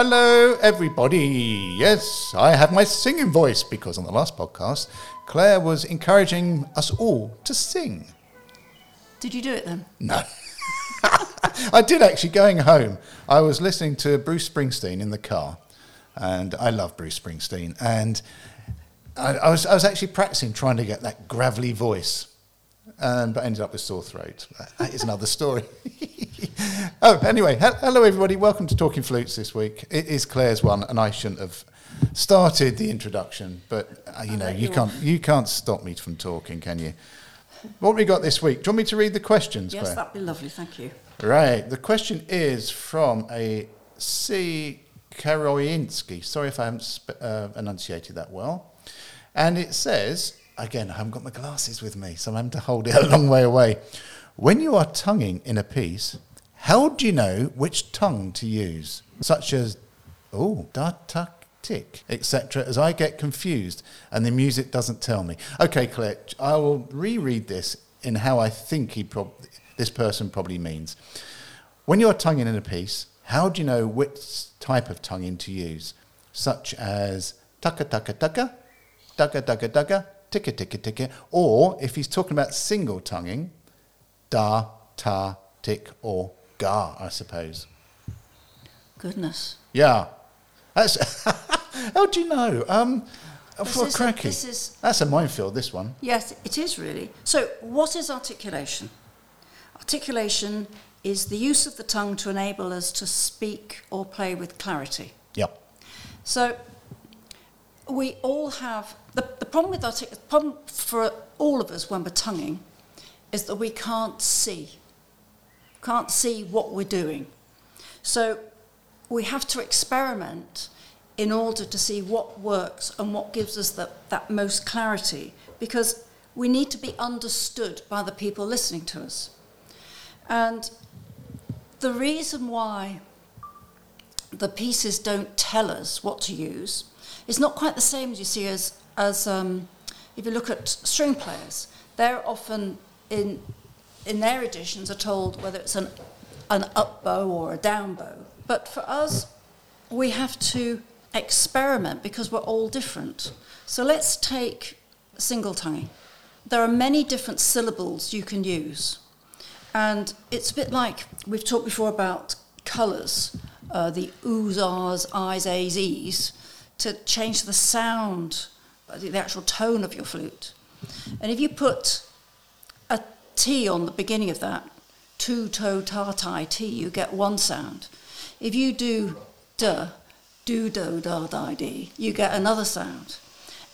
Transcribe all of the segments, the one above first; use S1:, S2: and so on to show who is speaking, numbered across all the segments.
S1: Hello, everybody. Yes, I have my singing voice because on the last podcast, Claire was encouraging us all to sing.
S2: Did you do it then?
S1: No. I did actually going home. I was listening to Bruce Springsteen in the car, and I love Bruce Springsteen. And I, I was, I was actually practicing trying to get that gravelly voice, um, but ended up with sore throat. That is another story. oh, anyway, he- hello everybody. Welcome to Talking Flutes this week. It is Claire's one, and I shouldn't have started the introduction, but uh, you know you can't you can't stop me from talking, can you? What we got this week? Do you want me to read the questions,
S2: Yes,
S1: Claire?
S2: that'd be lovely. Thank you.
S1: Right. The question is from a C. Karoinski. Sorry if I haven't sp- uh, enunciated that well. And it says, again, I haven't got my glasses with me, so I'm having to hold it a long way away. When you are tonguing in a piece, how do you know which tongue to use? Such as, oh, da, ta, tick, etc., as I get confused and the music doesn't tell me. Okay, Claire, I will reread this in how I think he prob- this person probably means. When you're tonguing in a piece, how do you know which type of tonguing to use? Such as tucka tucka tucka, dugga dugga dugga, ticka ticka ticka, or if he's talking about single tonguing, da, ta, tick, or ga, I suppose.
S2: Goodness.
S1: Yeah. That's how do you know? Um, for cracky.
S2: this is-
S1: That's a minefield, this one.
S2: Yes, it is really. So, what is articulation? Articulation is the use of the tongue to enable us to speak or play with clarity.
S1: Yep.
S2: So, we all have the, the problem with artic- the problem for all of us when we're tonguing is that we can't see, can't see what we're doing. So, we have to experiment in order to see what works and what gives us that, that most clarity because we need to be understood by the people listening to us. And the reason why the pieces don't tell us what to use is not quite the same as you see as, as um, if you look at string players. They're often in, in their editions are told whether it's an, an up bow or a down bow. But for us, we have to experiment because we're all different. So let's take single tonguing. There are many different syllables you can use. And it's a bit like we've talked before about colours, uh, the oohs, ahs, i's, a's, e's, to change the sound, the actual tone of your flute. And if you put T on the beginning of that, tu, to, ta, ti, you get one sound. If you do duh, do, do, da, di, di, you get another sound.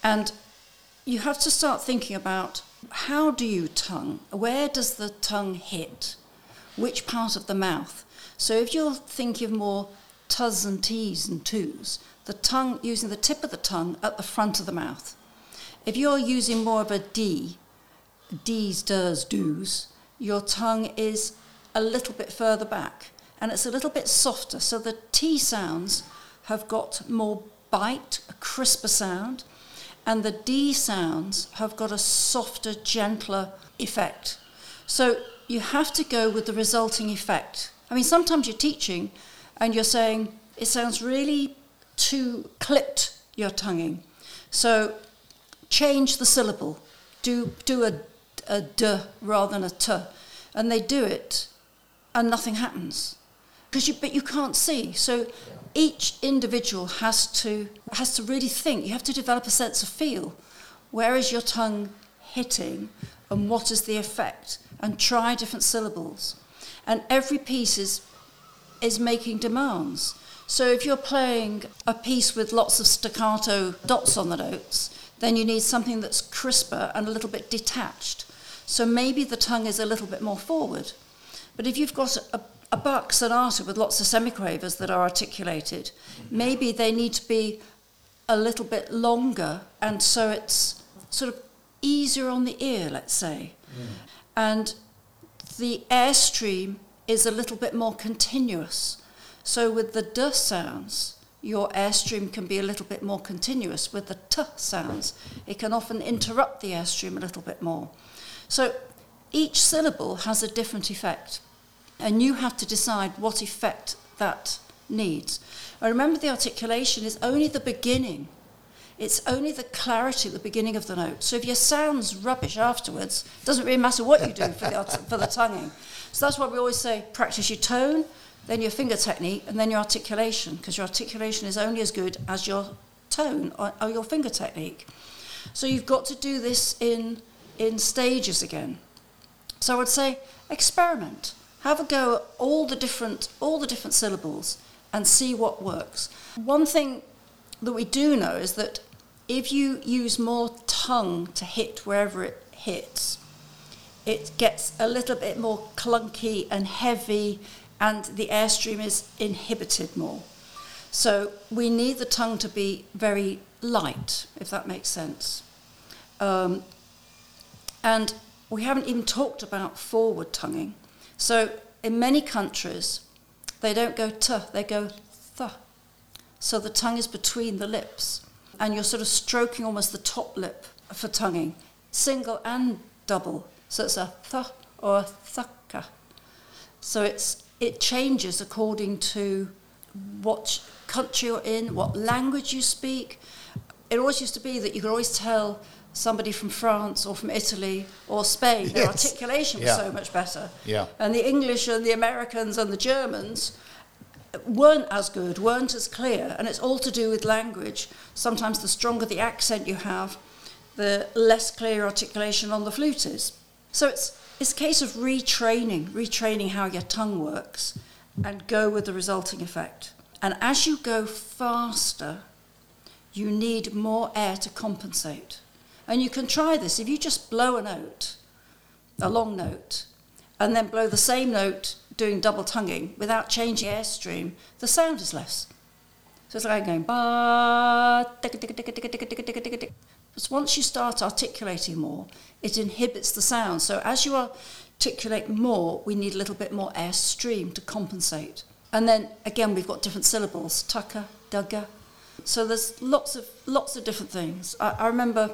S2: And you have to start thinking about how do you tongue? Where does the tongue hit? Which part of the mouth? So if you're thinking more tuz and t's and twos, the tongue using the tip of the tongue at the front of the mouth. If you're using more of a D, D's, does, do's, your tongue is a little bit further back and it's a little bit softer. So the T sounds have got more bite, a crisper sound, and the D sounds have got a softer, gentler effect. So you have to go with the resulting effect. I mean, sometimes you're teaching and you're saying it sounds really too clipped, your tonguing. So change the syllable. Do, do a, a d rather than a t. And they do it and nothing happens. Because you, but you can't see. So each individual has to, has to really think. You have to develop a sense of feel. Where is your tongue hitting and what is the effect? And try different syllables. And every piece is, is making demands. So if you're playing a piece with lots of staccato dots on the notes, then you need something that's crisper and a little bit detached. So maybe the tongue is a little bit more forward. But if you've got a, a Bach sonata with lots of semiquavers that are articulated, maybe they need to be a little bit longer, and so it's sort of easier on the ear, let's say. Mm. And the airstream is a little bit more continuous. So with the d sounds, your airstream can be a little bit more continuous. With the t sounds, it can often interrupt the airstream a little bit more. So each syllable has a different effect, and you have to decide what effect that needs. I remember the articulation is only the beginning. It's only the clarity at the beginning of the note. So if your sound's rubbish afterwards, it doesn't really matter what you do for the, for the tonguing. So that's why we always say practice your tone, then your finger technique, and then your articulation, because your articulation is only as good as your tone or, or your finger technique. So you've got to do this in, in stages again. So I would say experiment. Have a go at all the different all the different syllables and see what works. One thing that we do know is that if you use more tongue to hit wherever it hits, it gets a little bit more clunky and heavy, and the airstream is inhibited more. So we need the tongue to be very light, if that makes sense. Um, and we haven't even talked about forward tonguing. So in many countries, they don't go t, they go th. So the tongue is between the lips, and you're sort of stroking almost the top lip for tonguing, single and double. So it's a th or a thaka. So it's it changes according to what country you're in, what language you speak. It always used to be that you could always tell somebody from France or from Italy or Spain, their
S1: Yes.
S2: articulation was
S1: Yeah.
S2: so much better.
S1: Yeah.
S2: And the English and the Americans and the Germans weren't as good, weren't as clear, and it's all to do with language. Sometimes the stronger the accent you have, the less clear articulation on the flute is. So it's, it's a case of retraining, retraining how your tongue works, and go with the resulting effect. And as you go faster, you need more air to compensate. And you can try this. If you just blow a note, a long note, and then blow the same note doing double tonguing without changing airstream, the sound is less. So it's like going ba ticka ticka ticka ticka ticka ticka ticka ticka ticka. But once you start articulating more, it inhibits the sound. So as you articulate more, we need a little bit more airstream to compensate. And then again, we've got different syllables: tucka, dugga. So there's lots of lots of different things. I, I remember,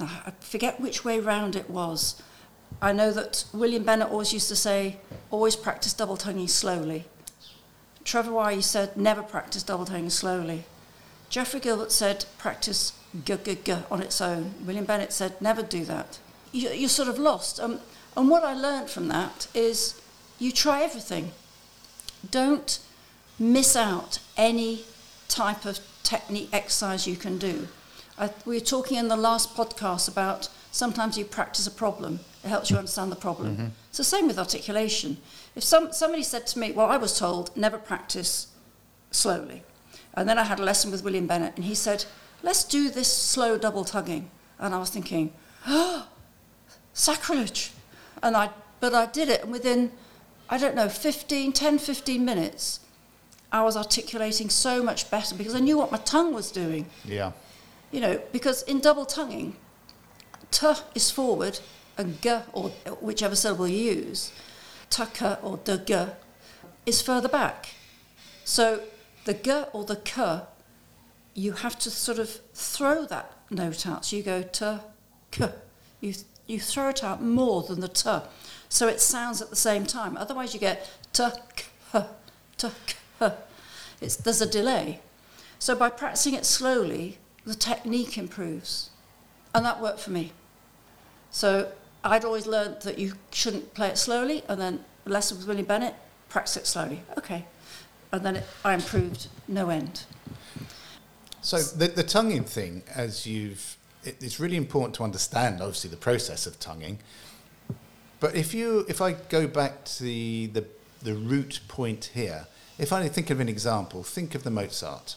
S2: I forget which way round it was. I know that William Bennett always used to say, always practice double tonguing slowly. Trevor Wye said, never practice double tonguing slowly. Geoffrey Gilbert said, practice g g g on its own. William Bennett said, never do that. You, you're sort of lost. Um, and what I learned from that is you try everything. Don't miss out any type of technique exercise you can do. I, we were talking in the last podcast about sometimes you practice a problem, it helps you understand the problem. Mm-hmm. It's the same with articulation. If some, somebody said to me, Well, I was told never practice slowly. And then I had a lesson with William Bennett, and he said, Let's do this slow double tonguing. And I was thinking, Oh, sacrilege. And I, but I did it, and within, I don't know, 15, 10, 15 minutes, I was articulating so much better because I knew what my tongue was doing.
S1: Yeah.
S2: You know, because in double tonguing, t is forward and g, or whichever syllable you use, tucka or the is further back. So the g or the k, you have to sort of throw that note out. So you go t, k. You, you throw it out more than the t. So it sounds at the same time. Otherwise you get t, k, t, k. It's, there's a delay. So by practicing it slowly, the technique improves. And that worked for me. So I'd always learned that you shouldn't play it slowly, and then a lesson with William Bennett, practice it slowly. Okay. And then it, I improved no end.
S1: So the, the tonguing thing, as you've, it, it's really important to understand, obviously, the process of tonguing. But if you, if I go back to the, the, the root point here, if I think of an example, think of the Mozart,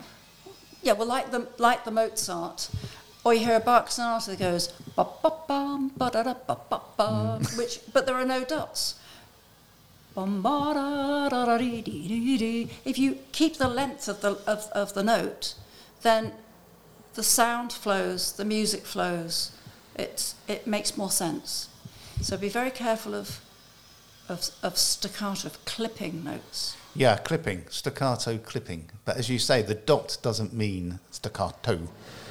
S1: yeah,
S2: well, like the, like the Mozart, or you hear a Bach sonata that goes, ba ba bum, ba da da ba ba ba, mm. which, but there are no dots. Ba. If you keep the length of the, of, of the note, then the sound flows, the music flows, it, it makes more sense. So be very careful of, of, of staccato, of clipping notes.
S1: Yeah, clipping, staccato clipping. But as you say, the dot doesn't mean staccato.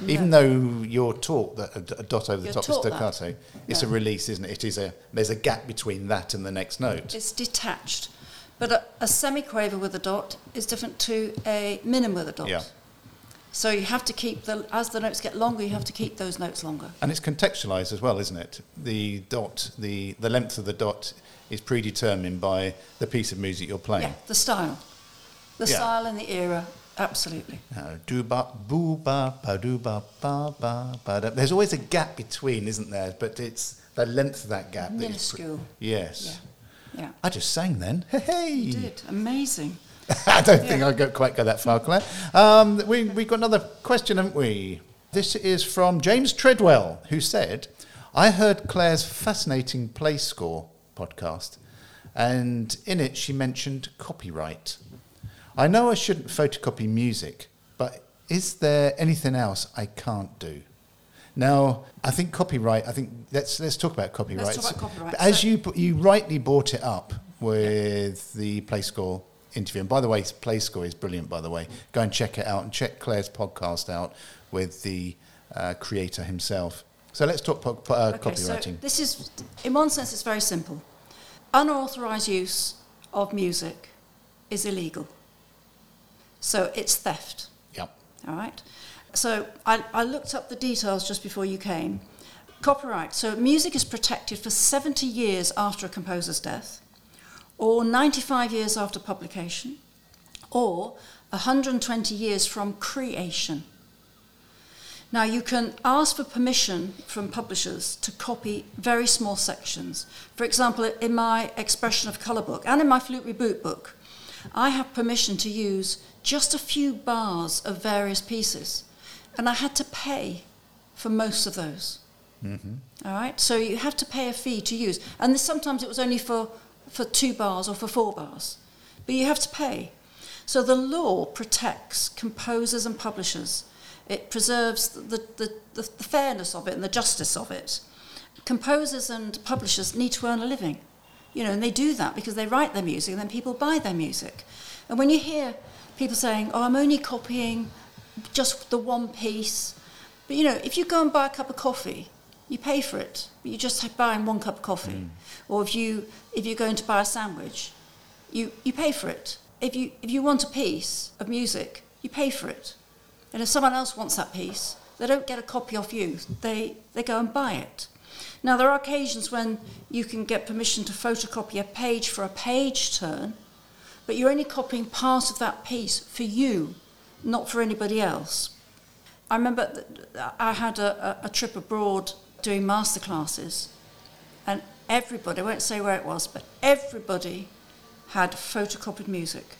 S1: Even though you're taught that a, a dot over the
S2: You're
S1: top is
S2: taught that.
S1: staccato, it's a release, isn't it? It is a there's a gap between that and the next note.
S2: It's detached. But a, a semiquaver with a dot is different to a minim with a dot.
S1: Yeah.
S2: So you have to keep the as the notes get longer, you have to keep those notes longer.
S1: And it's contextualized as well, isn't it? The dot, the, the length of the dot is predetermined by the piece of music you're playing.
S2: Yeah, the style, the
S1: Yeah.
S2: style and the era, absolutely.
S1: Do ba boo ba ba do ba ba ba ba. da. There's always a gap between, isn't there? But it's the length of that gap. that is pre- yes.
S2: Yeah, yeah.
S1: I just sang then. Hey, hey.
S2: You did amazing.
S1: I don't think I go, quite go that far, Claire. Um, we, we've got another question, haven't we? This is from James Treadwell, who said, I heard Claire's fascinating play score podcast, and in it she mentioned copyright. I know I shouldn't photocopy music, but is there anything else I can't do? Now, I think copyright. I think let's let's talk about copyright.
S2: talk about copyright.
S1: As
S2: So-
S1: you you rightly brought it up with the Play Score interview, and by the way, Play Score is brilliant. By the way, go and check it out and check Claire's podcast out with the uh, creator himself. So let's talk po- po- uh,
S2: Okay, so
S1: copywriting.
S2: this is, in one sense, it's very simple. Unauthorized use of music is illegal. So it's theft.
S1: Yep.
S2: All right. So I, I looked up the details just before you came. Copyright. So music is protected for 70 years after a composer's death, or 95 years after publication, or 120 years from creation. Now, you can ask for permission from publishers to copy very small sections. For example, in my Expression of Colour book and in my Flute Reboot book, I have permission to use just a few bars of various pieces, and I had to pay for most of those. Mm-hmm. All right, so you have to pay a fee to use, and this, sometimes it was only for, for two bars or for four bars, but you have to pay. So the law protects composers and publishers. It preserves the, the, the, the fairness of it and the justice of it. Composers and publishers need to earn a living, you know, and they do that because they write their music and then people buy their music. And when you hear people saying, "Oh, I'm only copying just the one piece," but you know, if you go and buy a cup of coffee, you pay for it, but you're just buying one cup of coffee. Mm. Or if you if you're going to buy a sandwich, you, you pay for it. If you if you want a piece of music, you pay for it. And if someone else wants that piece, they don't get a copy off you. They they go and buy it. Now there are occasions when you can get permission to photocopy a page for a page turn, but you're only copying part of that piece for you, not for anybody else. I remember I had a, a, a trip abroad doing master classes, and everybody, I won't say where it was, but everybody had photocopied music.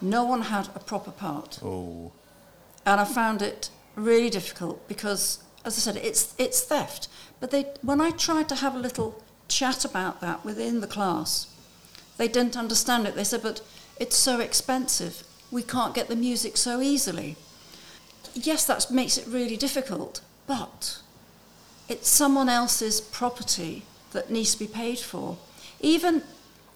S2: No one had a proper part.
S1: Oh,
S2: And I found it really difficult because, as I said, it's, it's theft. But they, when I tried to have a little chat about that within the class, they didn't understand it. They said, but it's so expensive. We can't get the music so easily. Yes, that makes it really difficult, but it's someone else's property that needs to be paid for. Even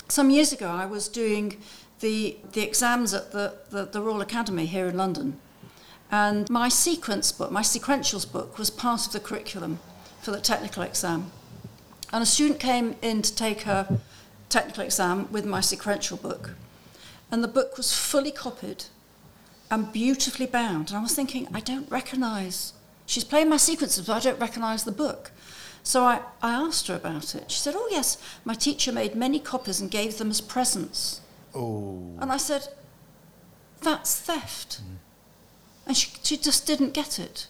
S2: some years ago, I was doing the, the exams at the, the, the Royal Academy here in London. And my sequence book, my sequentials book, was part of the curriculum for the technical exam. And a student came in to take her technical exam with my sequential book. And the book was fully copied and beautifully bound. And I was thinking, I don't recognise. She's playing my sequences, but I don't recognise the book. So I, I asked her about it. She said, Oh, yes, my teacher made many copies and gave them as presents.
S1: Oh,
S2: And I said, That's theft. Hmm. And she, she just didn't get it.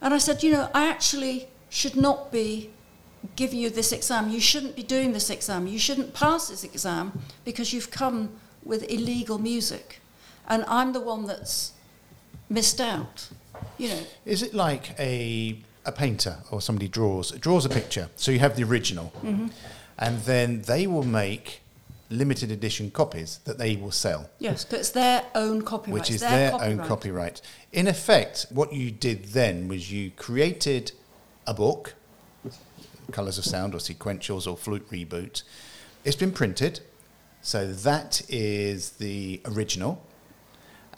S2: And I said, You know, I actually should not be giving you this exam. You shouldn't be doing this exam. You shouldn't pass this exam because you've come with illegal music. And I'm the one that's missed out. You know,
S1: is it like a a painter or somebody draws draws a picture? So you have the original,
S2: Mm-hmm.
S1: and then they will make limited edition copies that they will sell.
S2: yes, but it's their own copyright.
S1: which is their, own
S2: copyright.
S1: copyright. In effect, what you did then was you created a book, Colours of Sound or Sequentials or Flute Reboot. It's been printed, so that is the original.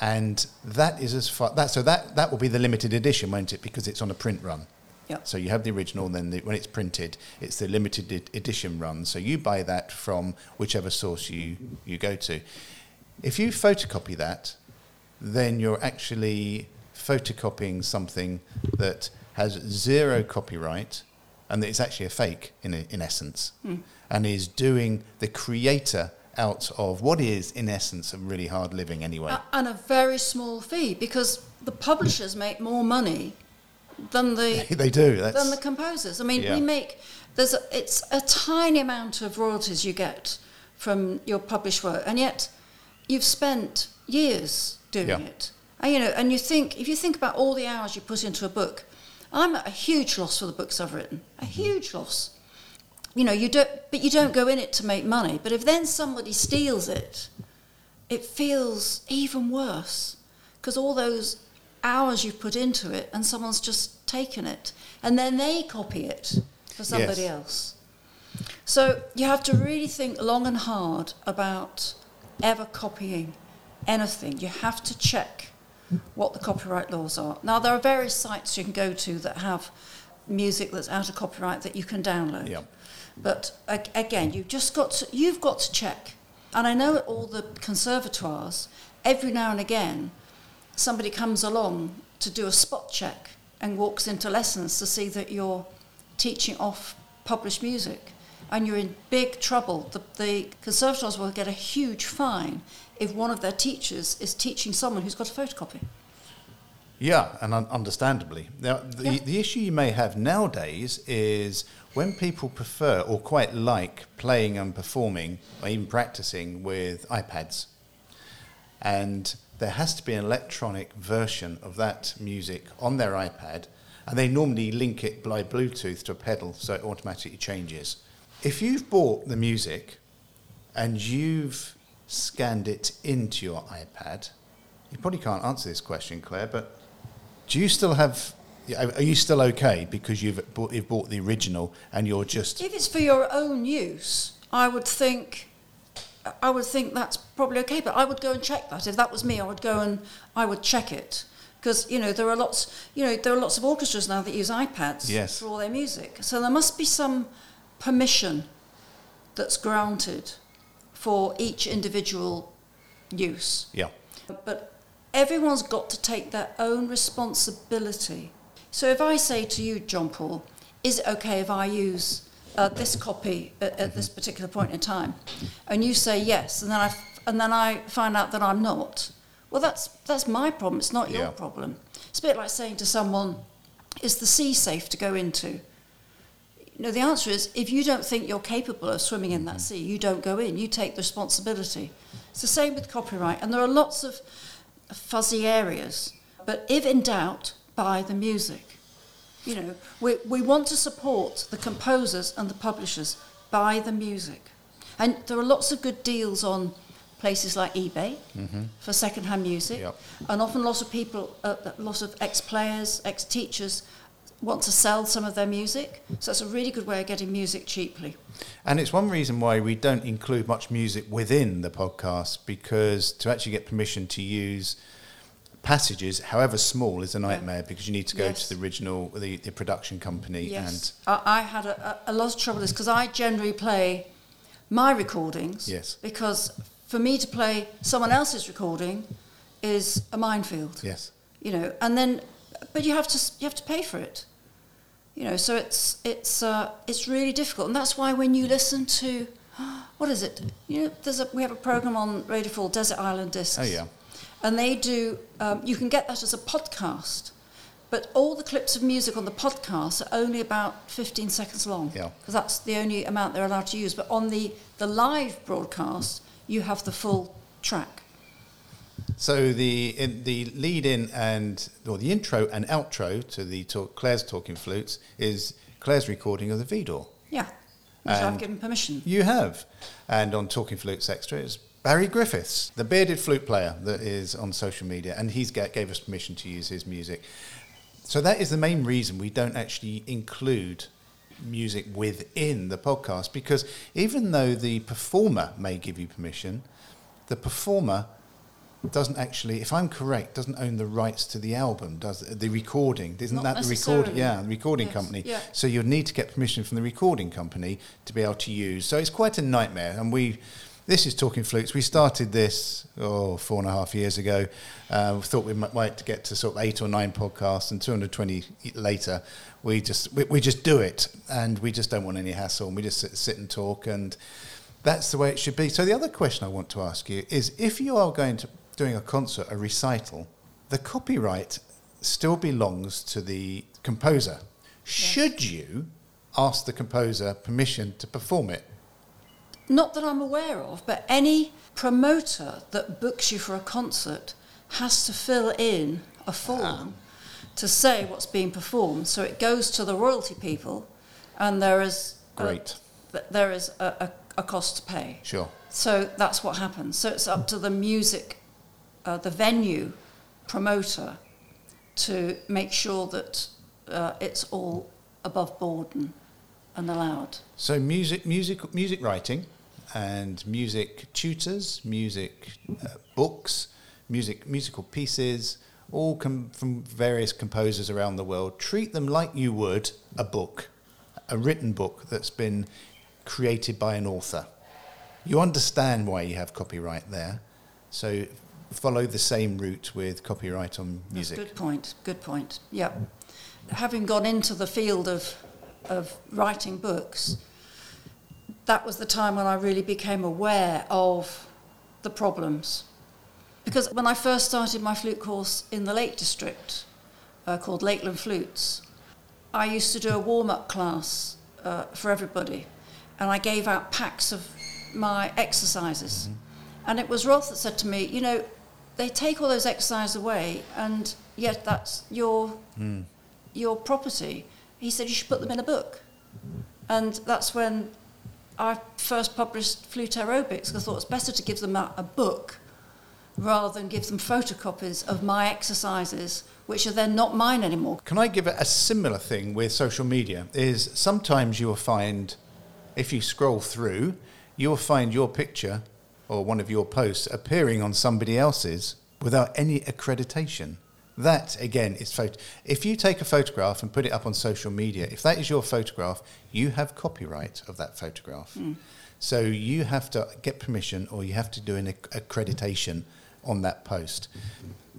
S1: And that is as far that so that that will be the limited edition, won't it? Because it's on a print run.
S2: Yep.
S1: So you have the original, and then the, when it's printed, it's the limited edition run. So you buy that from whichever source you, you go to. If you photocopy that, then you're actually photocopying something that has zero copyright and that it's actually a fake in, in essence hmm. and is doing the creator out of what is in essence a really hard living anyway.
S2: A- and a very small fee because the publishers make more money than the
S1: they do. That's,
S2: than the composers. I mean,
S1: Yeah.
S2: we make there's a, it's a tiny amount of royalties you get from your published work, and yet you've spent years doing
S1: Yeah.
S2: it. And you know, and you think if you think about all the hours you put into a book, I'm at a huge loss for the books I've written, a
S1: Mm-hmm.
S2: huge loss. You know, you don't, but you don't go in it to make money. But if then somebody steals it, it feels even worse because all those hours you've put into it and someone's just taken it and then they copy it for somebody
S1: Yes.
S2: else. So you have to really think long and hard about ever copying anything. You have to check what the copyright laws are. Now there are various sites you can go to that have music that's out of copyright that you can download.
S1: Yeah.
S2: But ag- again, you've just got to, you've got to check. And I know all the conservatoires, every now and again, somebody comes along to do a spot check and walks into lessons to see that you're teaching off published music. And you're in big trouble. The, the conservatoires will get a huge fine if one of their teachers is teaching someone who's got a photocopy.
S1: Yeah, and un- understandably. Now, the,
S2: Yeah.
S1: the issue you may have nowadays is when people prefer or quite like playing and performing or even practicing with iPads, and there has to be an electronic version of that music on their iPad, and they normally link it by Bluetooth to a pedal so it automatically changes. If you've bought the music and you've scanned it into your iPad, you probably can't answer this question, Claire, but do you still have? Are you still okay because you've bought, you've bought the original and you're just
S2: If it's for your own use, I would think, I would think that's probably okay. But I would go and check that. If that was me, I would go and I would check it because you know there are lots, you know there are lots of orchestras now that use iPads
S1: Yes.
S2: for all their music. So there must be some permission that's granted for each individual use.
S1: yeah
S2: But everyone's got to take their own responsibility. So if I say to you, John Paul, is it okay if I use uh, this copy at, at this particular point in time? And you say yes, and then I, f- and then I find out that I'm not. Well, that's, that's my problem, it's not your
S1: Yeah.
S2: problem. It's a bit like saying to someone, is the sea safe to go into? Know, the answer is if you don't think you're capable of swimming in that sea, you don't go in. You take the responsibility. It's the same with copyright, and there are lots of fuzzy areas. But if in doubt, buy the music. You know, we, we want to support the composers and the publishers. Buy the music. And there are lots of good deals on places like eBay for second-hand music.
S1: Yep.
S2: And often lots of people, uh, a lot of ex-players, ex-teachers want to sell some of their music. So it's a really good way of getting music cheaply.
S1: And it's one reason why we don't include much music within the podcast because to actually get permission to use passages, however small, is a nightmare because you need to go
S2: Yes.
S1: to the original, the, the production company.
S2: Yes. I, I had a, a, lot of trouble with this because I generally play my recordings.
S1: Yes.
S2: Because for me to play someone else's recording is a minefield.
S1: Yes,
S2: You know, and then, but you have to you have to pay for it. You know, so it's it's uh, it's really difficult, and that's why when you listen to what is it? You know, there's a we have a program on Radio Four, Desert Island Discs.
S1: Oh, yeah.
S2: And they do. Um, you can get that as a podcast, but all the clips of music on the podcast are only about 15 seconds long.
S1: Yeah.
S2: because that's the only amount they're allowed to use. But on the the live broadcast, you have the full track.
S1: So the in, the lead in and or the intro and outro to the talk, Claire's talking flutes is Claire's recording of the Widor.
S2: Yeah, which I've
S1: And-
S2: given permission.
S1: You have, and on Talking Flutes Extra is Barry Griffiths, the bearded flute player that is on social media, and he's ga- gave us permission to use his music. So that is the main reason we don't actually include music within the podcast because even though the performer may give you permission, the performer doesn't actually, if I'm correct, doesn't own the rights to the album, does the recording? Isn't
S2: Not
S1: that the recording? Yeah, the recording
S2: Yes,
S1: company.
S2: yeah.
S1: So you'd need to get permission from the recording company to be able to use. So it's quite a nightmare. And we, this is Talking Flutes. We started this oh four and a half years ago. Uh, we thought we might, might get to sort of eight or nine podcasts, and 220 later, we just we, we just do it, and we just don't want any hassle. And we just sit, sit and talk, and that's the way it should be. So the other question I want to ask you is: if you are going to doing a concert, a recital, the copyright still belongs to the composer. Should you ask the composer permission to perform it?
S2: Not that I'm aware of, but any promoter that books you for a concert has to fill in a form to say what's being performed. So it goes to the royalty people, and there is a-
S1: Great.
S2: th- there is a, a, a cost to pay.
S1: Sure.
S2: So that's what happens. So it's up to the music, uh, the venue promoter, to make sure that uh, it's all above board and, and allowed.
S1: So music, music, music writing, and music tutors, music uh, books, music musical pieces, all come from various composers around the world. Treat them like you would a book, a written book that's been created by an author. You understand why you have copyright there, so follow the same route with copyright on music.
S2: That's good point. Good point. Yeah. Having gone into the field of of writing books, that was the time when I really became aware of the problems. Because when I first started my flute course in the Lake District, uh, called Lakeland Flutes, I used to do a warm up class uh, for everybody, and I gave out packs of my exercises. And it was Roth that said to me, You know, they take all those exercises away, and yet that's your, your property. He said, You should put them in a book. And that's when I first published Flute Aerobics, because I thought it's better to give them a, a book rather than give them photocopies of my exercises, which are then not mine anymore.
S1: Can I give a similar thing with social media? Is sometimes you will find, if you scroll through, you will find your picture or one of your posts appearing on somebody else's without any accreditation. That again is photo. If you take a photograph and put it up on social media, if that is your photograph, you have copyright of that photograph. Hmm. So you have to get permission or you have to do an accreditation on that post.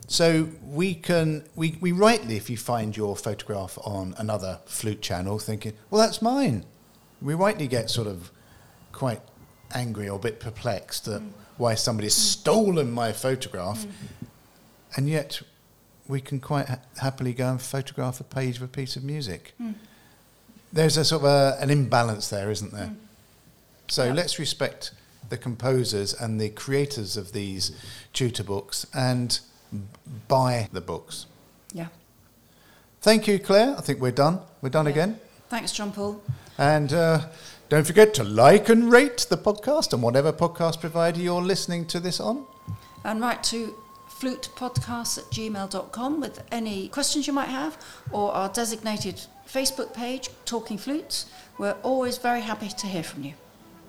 S1: So we can, we, we rightly, if you find your photograph on another flute channel, thinking, well, that's mine. We rightly get sort of quite angry or a bit perplexed at hmm. why somebody's hmm. stolen my photograph. And yet we can quite ha- happily go and photograph a page of a piece of music. There's a sort of a, an imbalance there, isn't there? So
S2: Yeah.
S1: let's respect the composers and the creators of these tutor books and buy the books.
S2: Yeah.
S1: Thank you, Claire. I think we're done. We're done
S2: Yeah.
S1: again.
S2: Thanks, John Paul.
S1: And uh, don't forget to like and rate the podcast on whatever podcast provider you're listening to this on.
S2: And write to flutepodcasts at gmail.com with any questions you might have or our designated Facebook page, Talking Flutes. We're always very happy to hear from you.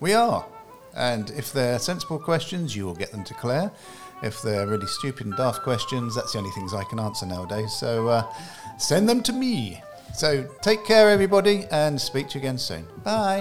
S1: We are. And if they're sensible questions, you will get them to Claire. If they're really stupid and daft questions, that's the only things I can answer nowadays. So uh, send them to me. So take care, everybody, and speak to you again soon. Bye.